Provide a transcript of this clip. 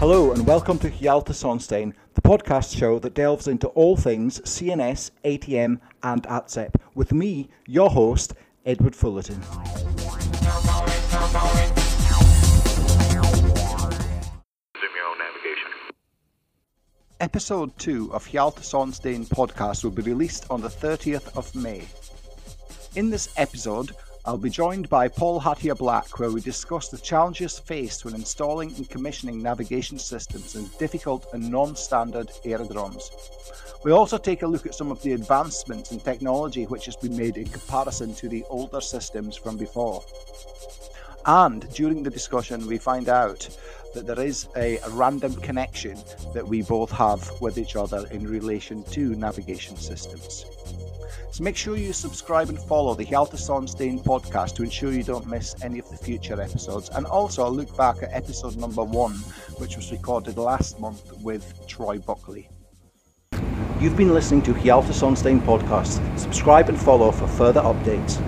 Hello and welcome to Hjalta Sonstein, the podcast show that delves into all things CNS, ATM, and ATSEP, with me, your host, Edward Fullerton. Episode 2 of Hjalta Sonstein podcast will be released on the 30th of May. In this episode, I'll be joined by Paul Hatia Black, where we discuss the challenges faced when installing and commissioning navigation systems in difficult and non standard aerodromes. We also take a look at some of the advancements in technology which has been made in comparison to the older systems from before. And during the discussion, we find out that there is a, a, random connection that we both have with each other in relation to navigation systems. So make sure you subscribe and follow the Hjalta Sonstein podcast to ensure you don't miss any of the future episodes. And also look back at episode number one, which was recorded last month with Troy Buckley. You've been listening to Hjalta Sonstein podcast. Subscribe and follow for further updates.